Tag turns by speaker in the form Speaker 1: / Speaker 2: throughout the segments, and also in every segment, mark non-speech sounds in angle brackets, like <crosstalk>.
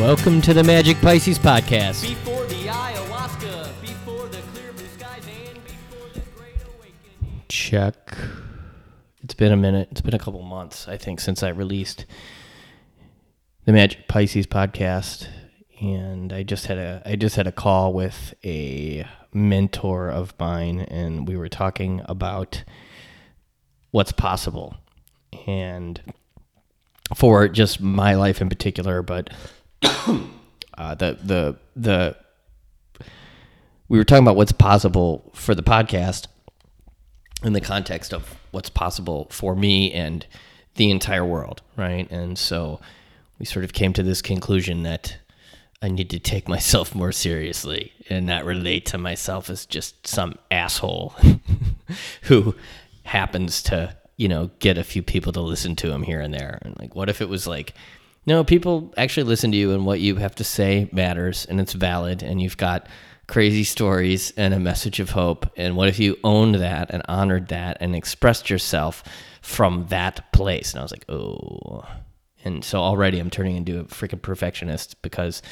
Speaker 1: Welcome to the Magic Pisces podcast.
Speaker 2: Before the ayahuasca, before the clear blue skies, and before the great awakening.
Speaker 1: Check. It's been a minute. It's been a couple months, I think, since I released the Magic Pisces podcast, and I just had a I just had a call with a mentor of mine, and we were talking about what's possible, and for just my life in particular, but <coughs> uh, the the the we were talking about what's possible for the podcast in the context of what's possible for me and the entire world, right? And so we sort of came to this conclusion that I need to take <laughs> myself more seriously and not relate to myself as just some asshole <laughs> who happens to, you know, get a few people to listen to him here and there. And like, what if it was like, no, people actually listen to you and what you have to say matters and it's valid and you've got crazy stories and a message of hope. And what if you owned that and honored that and expressed yourself from that place? And I was like, oh. And so already I'm turning into a freaking perfectionist because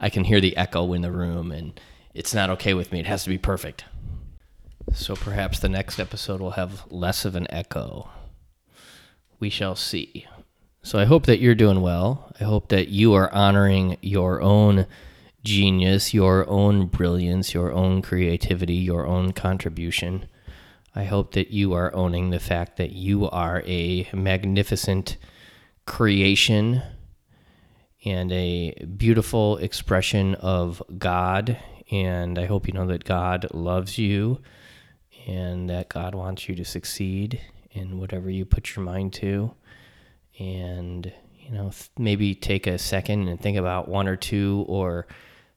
Speaker 1: I can hear the echo in the room and it's not okay with me. It has to be perfect. So perhaps the next episode will have less of an echo. We shall see. So I hope that you're doing well. I hope that you are honoring your own genius, your own brilliance, your own creativity, your own contribution. I hope that you are owning the fact that you are a magnificent creation and a beautiful expression of God. And I hope you know that God loves you and that God wants you to succeed in whatever you put your mind to. And, you know, th- maybe take a second and think about one or two or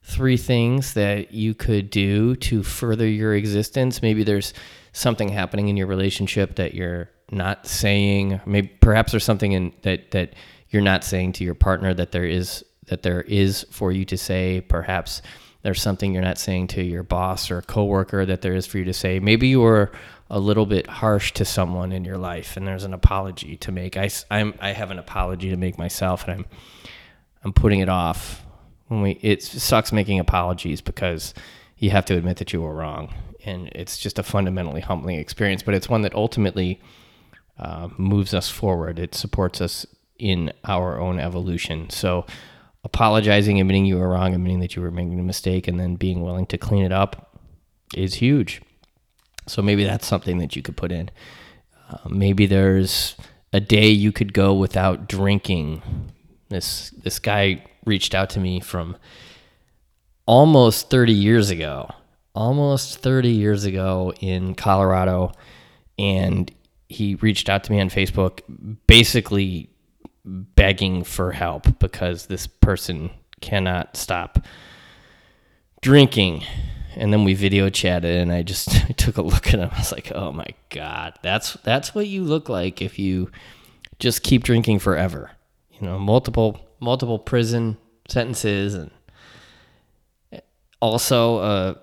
Speaker 1: three things that you could do to further your existence. Maybe there's something happening in your relationship that you're not saying. Maybe perhaps there's something in that that you're not saying to your partner that there is that there is for you to say. Perhaps there's something you're not saying to your boss or coworker that there is for you to say. Maybe you were a little bit harsh to someone in your life, and there's an apology to make. I I'm, I have an apology to make myself, and I'm I'm putting it off. When we it sucks making apologies because you have to admit that you were wrong, and it's just a fundamentally humbling experience. But it's one that ultimately uh, moves us forward. It supports us in our own evolution. So, apologizing, admitting you were wrong, admitting that you were making a mistake, and then being willing to clean it up is huge. So, maybe that's something that you could put in. Uh, maybe there's a day you could go without drinking. This this guy reached out to me from almost 30 years ago. Almost 30 years ago in Colorado and he reached out to me on Facebook basically begging for help because this person cannot stop drinking. And then we video chatted and I just <laughs> took a look at him. I was like, "Oh my god, that's that's what you look like if you just keep drinking forever." You know, multiple multiple prison sentences and also a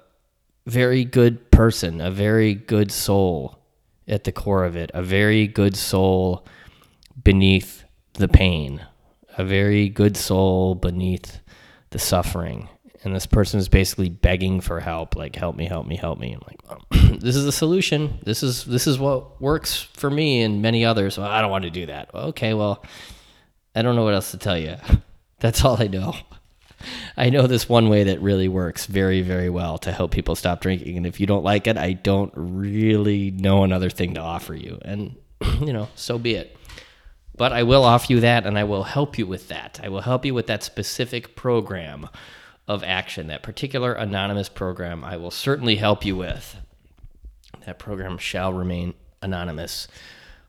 Speaker 1: very good person, a very good soul at the core of it, a very good soul beneath the pain, a very good soul beneath the suffering. And this person is basically begging for help, like help me, help me, help me. I'm like, <clears throat> this is the solution. This is this is what works for me and many others. Well, I don't want to do that. Well, okay, well, I don't know what else to tell you. <laughs> That's all I know. <laughs> I know this one way that really works very, very well to help people stop drinking. And if you don't like it, I don't really know another thing to offer you. And, <clears throat> you know, so be it. But I will offer you that and I will help you with that. I will help you with that specific program of action, that particular anonymous program. I will certainly help you with. That program shall remain anonymous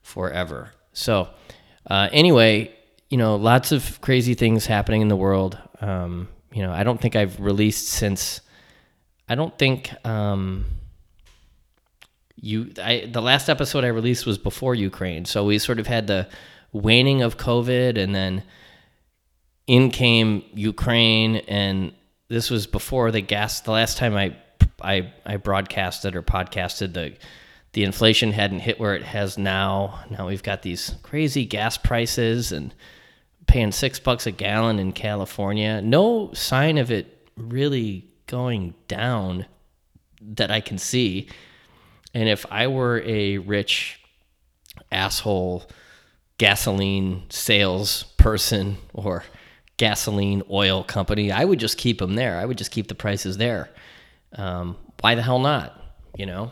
Speaker 1: forever. So, uh, anyway, you know, lots of crazy things happening in the world. Um, you know, I don't think I've released since. I don't think um, you. I the last episode I released was before Ukraine, so we sort of had the waning of COVID, and then in came Ukraine, and this was before the gas. The last time I I I broadcasted or podcasted the the inflation hadn't hit where it has now. Now we've got these crazy gas prices and paying six bucks a gallon in California. No sign of it really going down that I can see. And if I were a rich asshole gasoline sales person or gasoline oil company, I would just keep them there. I would just keep the prices there. Um, why the hell not? You know,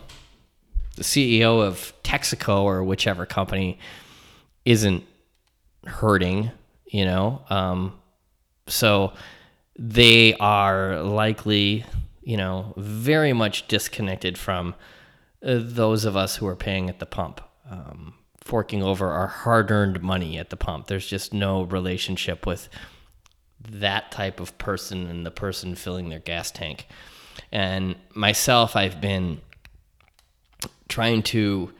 Speaker 1: the CEO of Texaco or whichever company isn't hurting, you know. Um, so they are likely, you know, very much disconnected from uh, those of us who are paying at the pump, um, forking over our hard earned money at the pump. There's just no relationship with that type of person and the person filling their gas tank. And myself, I've been trying to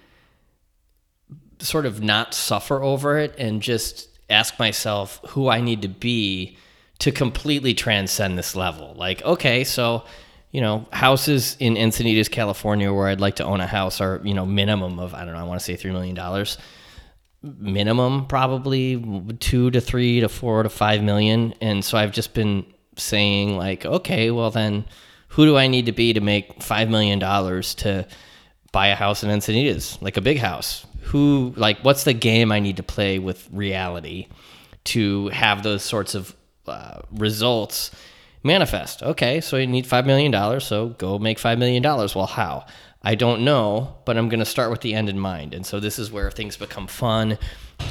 Speaker 1: sort of not suffer over it and just ask myself who I need to be to completely transcend this level. Like, okay, so you know, houses in Encinitas, California, where I'd like to own a house are you know minimum of I don't know, I want to say three million dollars, minimum probably two to three to four to five million, and so I've just been saying like, okay, well then, who do I need to be to make five million dollars to buy a house in Encinitas, like a big house? Who like what's the game I need to play with reality to have those sorts of uh, results manifest? Okay, so you need five million dollars, so go make five million dollars. Well, how? I don't know, but I'm going to start with the end in mind. And so this is where things become fun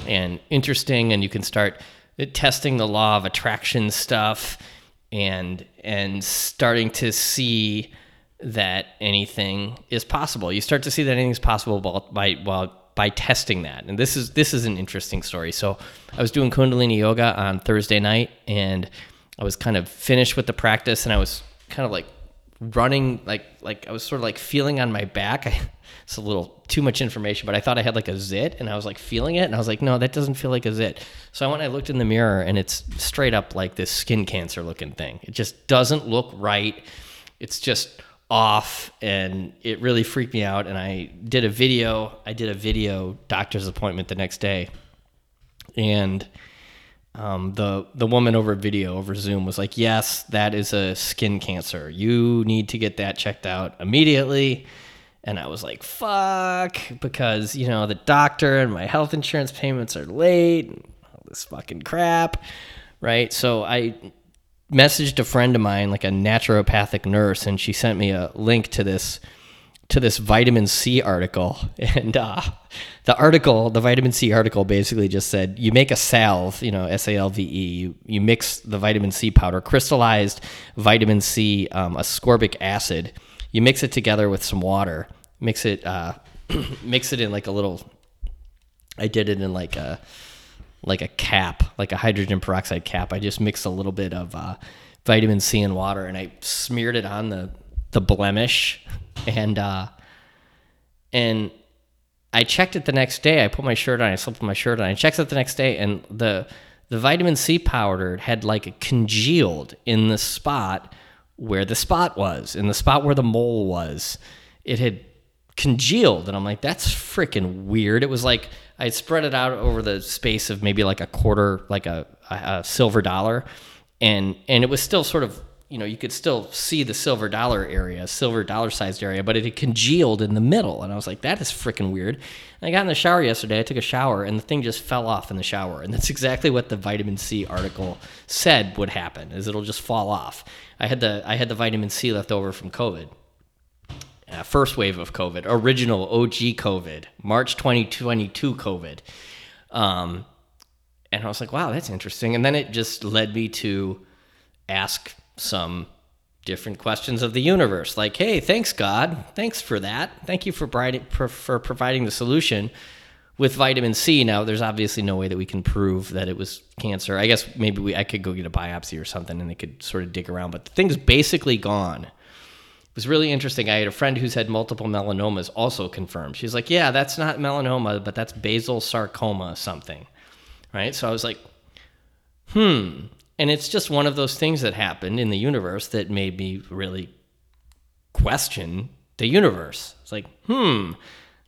Speaker 1: and interesting, and you can start uh, testing the law of attraction stuff and and starting to see that anything is possible. You start to see that anything's possible by by by testing that. And this is this is an interesting story. So I was doing Kundalini yoga on Thursday night, and I was kind of finished with the practice, and I was kind of like running like like I was sort of like feeling on my back. <laughs> I, it's a little too much information, but I thought I had like a zit, and I was like feeling it, and I was like, no, that doesn't feel like a zit. So I went, I looked in the mirror, and it's straight up like this skin cancer looking thing. It just doesn't look right. It's just off and it really freaked me out and I did a video I did a video doctor's appointment the next day and um, the the woman over video over Zoom was like yes that is a skin cancer. You need to get that checked out immediately. And I was like fuck because you know the doctor and my health insurance payments are late and all this fucking crap right? So I messaged a friend of mine, like a naturopathic nurse, and she sent me a link to this to this vitamin C article. <laughs> And uh, the article, the vitamin C article, basically just said you make a salve, you know, S A L V E. You you mix the vitamin C powder, crystallized vitamin C, um, ascorbic acid. You mix it together with some water. Mix it, uh, <clears throat> mix it in like a little. I did it in like a like a cap, like a hydrogen peroxide cap. I just mixed a little bit of uh, vitamin C and water, and I smeared it on the the blemish, and uh, and I checked it the next day. I put my shirt on. I slipped my shirt on. I checked it the next day, and the the vitamin C powder had like congealed in the spot where the spot was, in the spot where the mole was. It had congealed, and I'm like, that's freaking weird. It was like I spread it out over the space of maybe like a quarter, like a, a, a silver dollar, and and it was still sort of you know you could still see the silver dollar area, silver dollar sized area, but it had congealed in the middle, and I was like, that is freaking weird. And I got in the shower yesterday. I took a shower, and the thing just fell off in the shower, and that's <laughs> exactly what the vitamin C article said would happen: is it'll just fall off. I had the I had the vitamin C left over from COVID uh, first wave of COVID, original OG COVID, March 2022 COVID. Um, and I was like, wow, that's interesting. And then it just led me to ask some different questions of the universe like, hey, thanks, God. Thanks for that. Thank you for, providing, for providing the solution with vitamin C. Now, there's obviously no way that we can prove that it was cancer. I guess maybe we, I could go get a biopsy or something and they could sort of dig around, but the thing's basically gone It was really interesting. I had a friend who's had multiple melanomas also confirmed. She's like, yeah, that's not melanoma, but that's basal sarcoma something. Right? So I was like, hmm. And it's just one of those things that happened in the universe that made me really question the universe. It's like, hmm,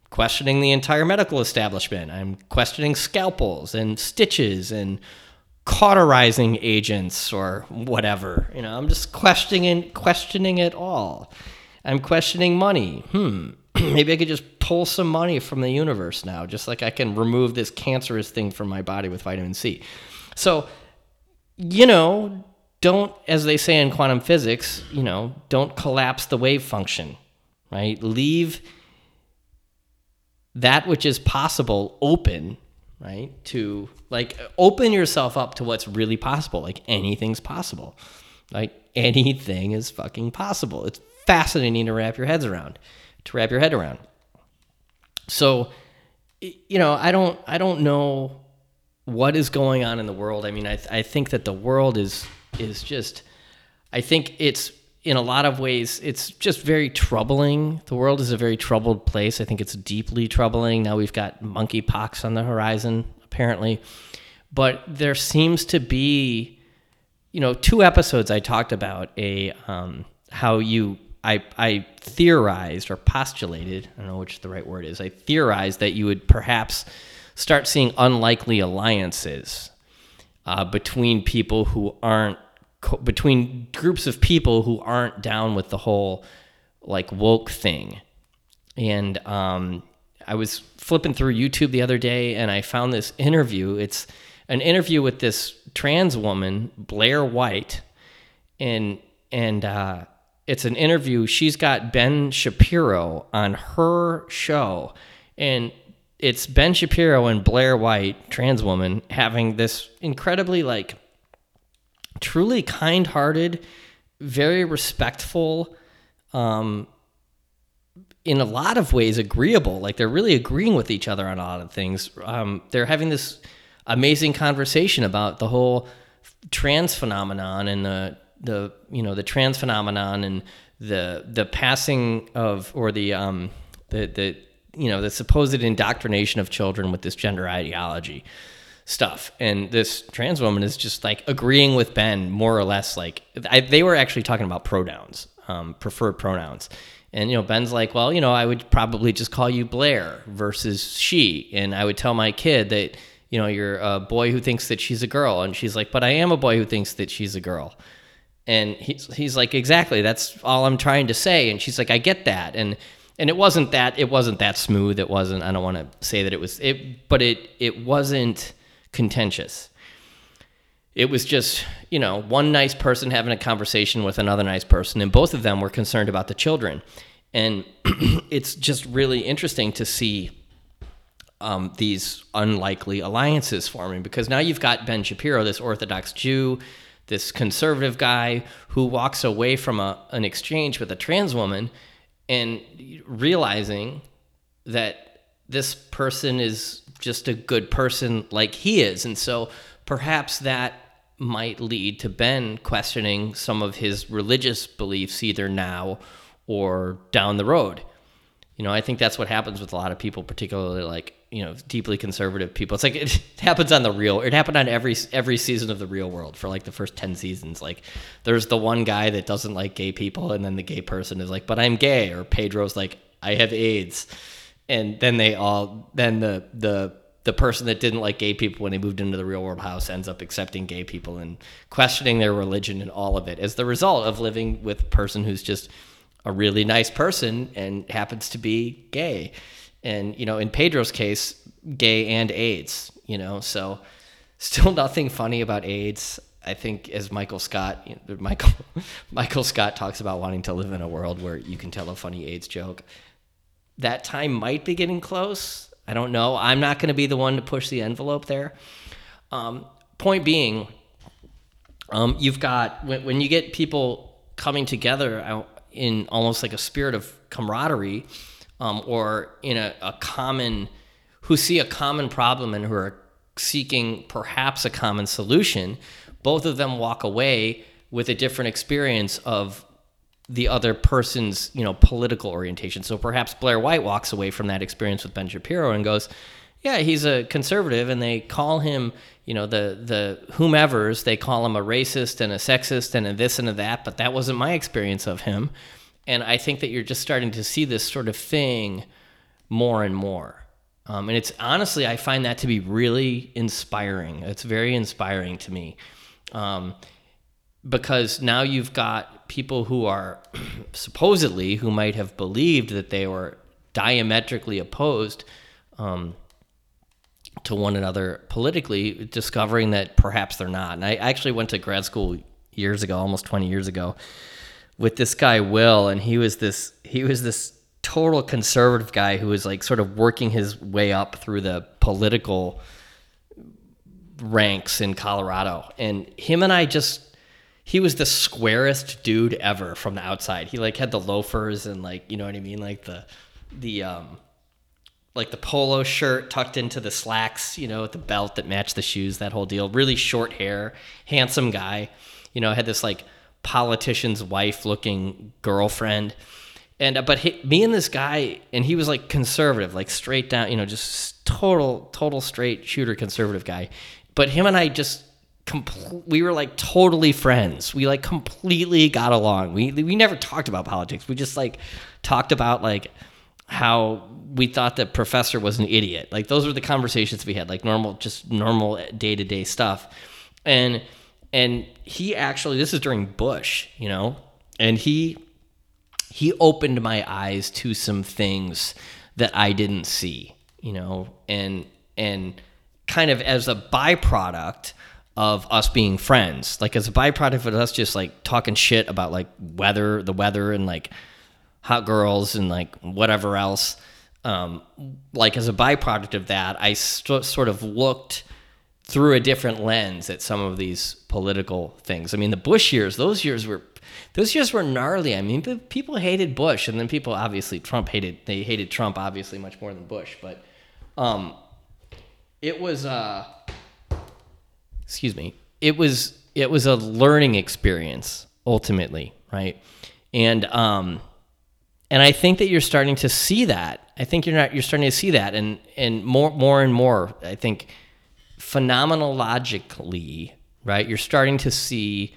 Speaker 1: questioning the entire medical establishment. I'm questioning scalpels and stitches and cauterizing agents or whatever. You know, I'm just questioning questioning it all. I'm questioning money. Hmm. <clears throat> Maybe I could just pull some money from the universe now, just like I can remove this cancerous thing from my body with vitamin C. So, you know, don't, as they say in quantum physics, you know, don't collapse the wave function, right? Leave that which is possible open, right? To like open yourself up to what's really possible. Like anything's possible. Like anything is fucking possible. It's fascinating to wrap your heads around, to wrap your head around. So, you know, I don't, I don't know what is going on in the world. I mean, I, I think that the world is, is just, I think it's in a lot of ways, it's just very troubling. The world is a very troubled place. I think it's deeply troubling. Now we've got monkeypox on the horizon, apparently. But there seems to be, you know, two episodes I talked about a um, how you I I theorized or postulated. I don't know which the right word is. I theorized that you would perhaps start seeing unlikely alliances uh, between people who aren't co- between groups of people who aren't down with the whole like woke thing and um, I was flipping through YouTube the other day and I found this interview. It's an interview with this trans woman, Blair White, and and uh, it's an interview. She's got Ben Shapiro on her show, and it's Ben Shapiro and Blair White, trans woman, having this incredibly like truly kind-hearted, very respectful. Um, in a lot of ways agreeable. Like they're really agreeing with each other on a lot of things. Um, they're having this amazing conversation about the whole trans phenomenon and the the you know the trans phenomenon and the the passing of or the um the the you know the supposed indoctrination of children with this gender ideology stuff. And this trans woman is just like agreeing with ben more or less like I, they were actually talking about pronouns um, preferred pronouns. And you know ben's like well you know i would probably just call you blair versus she. And i would tell my kid that you know you're a boy who thinks that she's a girl. And she's like but i am a boy who thinks that she's a girl. And he's, he's like exactly. That's all i'm trying to say. And she's like i get that. And and it wasn't that it wasn't that smooth. It wasn't i don't want to say that it was it but it it wasn't contentious. It was just you know one nice person having a conversation with another nice person and both of them were concerned about the children. And <clears throat> it's just really interesting to see um, these unlikely alliances forming because now you've got Ben Shapiro, this Orthodox Jew, this conservative guy who walks away from a, an exchange with a trans woman and realizing that this person is just a good person like he is. And so perhaps that might lead to Ben questioning some of his religious beliefs either now or down the road you know i think that's what happens with a lot of people particularly like you know deeply conservative people. It's like <laughs> it happens on the real it happened on every every season of the real world for like the first 10 seasons. Like there's the one guy that doesn't like gay people and then the gay person is like but i'm gay or pedro's like i have aids. And then they all then the the the person that didn't like gay people when they moved into the real world house ends up accepting gay people and questioning their religion and all of it as the result of living with a person who's just a really nice person and happens to be gay. And, you know, in Pedro's case, gay and AIDS, you know, so still <laughs> nothing funny about AIDS. I think as Michael Scott, Michael, <laughs> Michael Scott talks about wanting to live in a world where you can tell a funny AIDS joke. That time might be getting close. I don't know. I'm not going to be the one to push the envelope there. Um, point being, um, you've got when, when you get people coming together out in almost like a spirit of camaraderie um, or in a, a common who see a common problem and who are seeking perhaps a common solution both of them walk away with a different experience of the other person's you know political orientation. So perhaps blair white walks away from that experience with ben shapiro and goes yeah he's a conservative and they call him you know the the whomevers they call him a racist and a sexist and a this and a that but that wasn't my experience of him and i think that you're just starting to see this sort of thing more and more Um, and it's honestly, I find that to be really inspiring. It's very inspiring to me. Um, because now you've got people who are <clears throat> supposedly who might have believed that they were diametrically opposed um, to one another politically, discovering that perhaps they're not. And I actually went to grad school years ago, almost 20 years ago, with this guy Will, and he was this he was this total conservative guy who was like sort of working his way up through the political ranks in Colorado. And him and I just he was the squarest dude ever from the outside. He like had the loafers and like, you know what I mean, like the the um like the polo shirt tucked into the slacks, you know, with the belt that matched the shoes, that whole deal. Really short hair, handsome guy. You know, had this like politician's wife looking girlfriend. And uh, but he, me and this guy, and he was like conservative, like straight down, you know, just total, total straight shooter conservative guy. But him and I just, compl- we were like totally friends. We like completely got along. We we never talked about politics. We just like talked about like how we thought that professor was an idiot. Like those were the conversations we had, like normal, just normal day to day stuff. And and he actually, this is during Bush, you know, and he he opened my eyes to some things that I didn't see, you know, and and kind of as a byproduct of us being friends, like as a byproduct of us just like talking shit about like weather, the weather, and like hot girls and like whatever else. Um, like as a byproduct of that, I st- sort of looked through a different lens at some of these political things. I mean, the Bush years, those years were those years were gnarly. I mean, people hated Bush, and then people obviously Trump hated they hated Trump obviously much more than Bush, but um, it was uh, excuse me, it was it was a learning experience ultimately, right? And um, and I think that you're starting to see that. I think you're not you're starting to see that, and and more more and more. I think phenomenologically, right? You're starting to see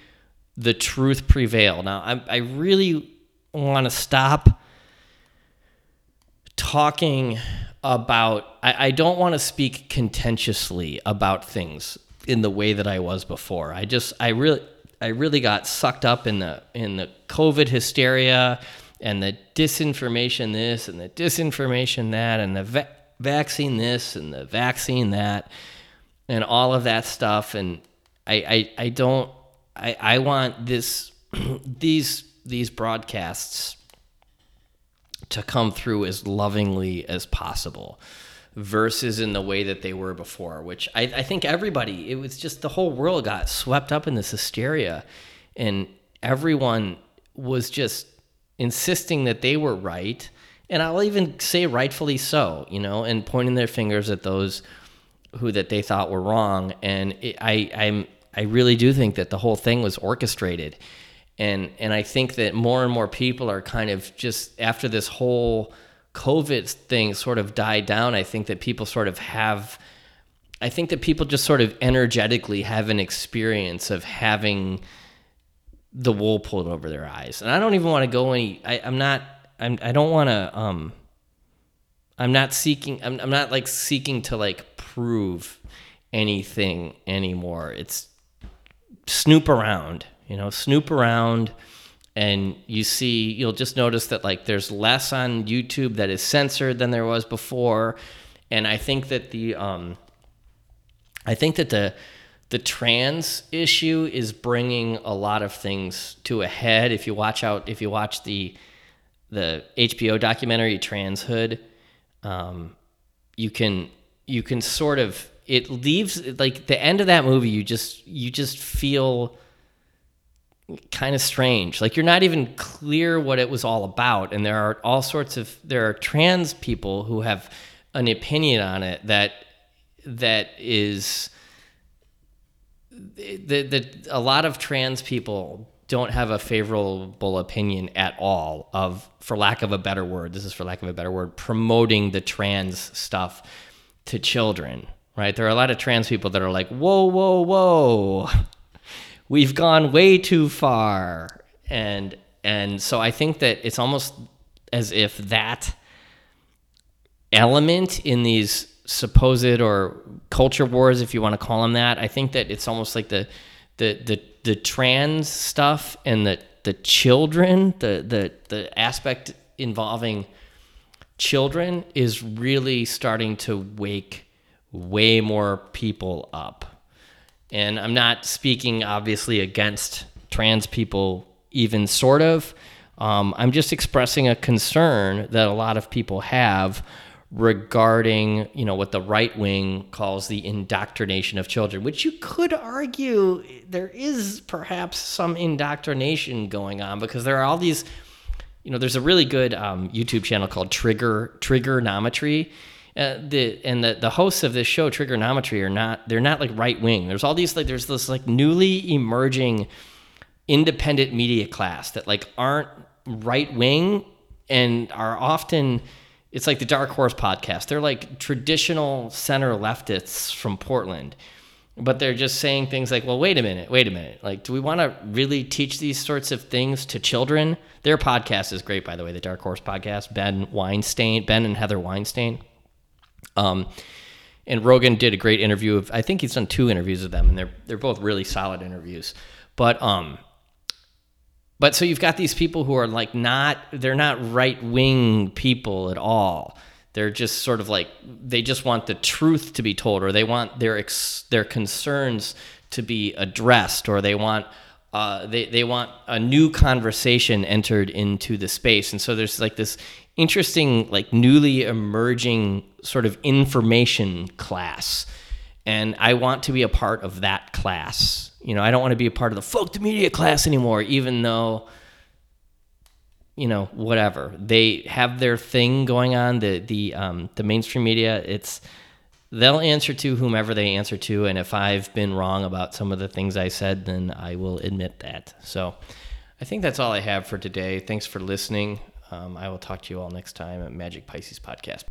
Speaker 1: the truth prevail. Now, I, I really want to stop talking about, I, I don't want to speak contentiously about things in the way that I was before. I just, I really, I really got sucked up in the in the COVID hysteria and the disinformation this and the disinformation that and the va- vaccine this and the vaccine that and all of that stuff. And I I, I don't I, I want this <clears throat> these these broadcasts to come through as lovingly as possible versus in the way that they were before, which I, I think everybody, it was just the whole world got swept up in this hysteria. And everyone was just insisting that they were right. And I'll even say rightfully so, you know, and pointing their fingers at those who that they thought were wrong. And it, I, I'm, I really do think that the whole thing was orchestrated. And, and I think that more and more people are kind of just after this whole COVID thing sort of died down, I think that people sort of have, I think that people just sort of energetically have an experience of having the wool pulled over their eyes. And I don't even want to go any, I, I'm not, I'm, I don't want to, um, I'm not seeking, I'm, I'm not like seeking to like prove anything anymore. It's snoop around, you know, snoop around and you see you'll just notice that like there's less on YouTube that is censored than there was before and I think that the um I think that the the trans issue is bringing a lot of things to a head. If you watch out if you watch the the HBO documentary Transhood um you can you can sort of it leaves like the end of that movie you just you just feel kind of strange. Like you're not even clear what it was all about. And there are all sorts of there are trans people who have an opinion on it that that is that that a lot of trans people don't have a favorable opinion at all of for lack of a better word this is for lack of a better word promoting the trans stuff to children right? There are a lot of trans people that are like whoa whoa whoa. <laughs> We've gone way too far. And and so i think that it's almost as if that element in these supposed or culture wars, if you want to call them that. I think that it's almost like the the the the trans stuff and the the children, the the the aspect involving children is really starting to wake way more people up. And I'm not speaking obviously against trans people, even sort of. Um, I'm just expressing a concern that a lot of people have regarding, you know, what the right wing calls the indoctrination of children, which you could argue there is perhaps some indoctrination going on because there are all these, you know, there's a really good um, YouTube channel called Trigger Triggernometry. Uh, the and the, the hosts of this show Triggernometry are not they're not like right wing. There's all these like there's this like newly emerging independent media class that like aren't right wing and are often it's like the Dark Horse podcast. They're like traditional center leftists from Portland. But they're just saying things like, well, wait a minute, wait a minute. Like, do we want to really teach these sorts of things to children? Their podcast is great, by the way, the Dark Horse podcast. Ben Weinstein, Ben and Heather Weinstein. Um, and Rogan did a great interview of I think he's done two interviews of them, and they're they're both really solid interviews. But um, but so you've got these people who are like not they're not right wing people at all. They're just sort of like they just want the truth to be told, or they want their ex, their concerns to be addressed, or they want uh, they they want a new conversation entered into the space. And so there's like this interesting, like newly emerging sort of information class, and I want to be a part of that class. You know, I don't want to be a part of the folk media class anymore, even though you know whatever. They have their thing going on the the um, the mainstream media. It's they'll answer to whomever they answer to and if i've been wrong about some of the things i said then i will admit that. So i think that's all i have for today. Thanks for listening. Um, i will talk to you all next time at magic pisces podcast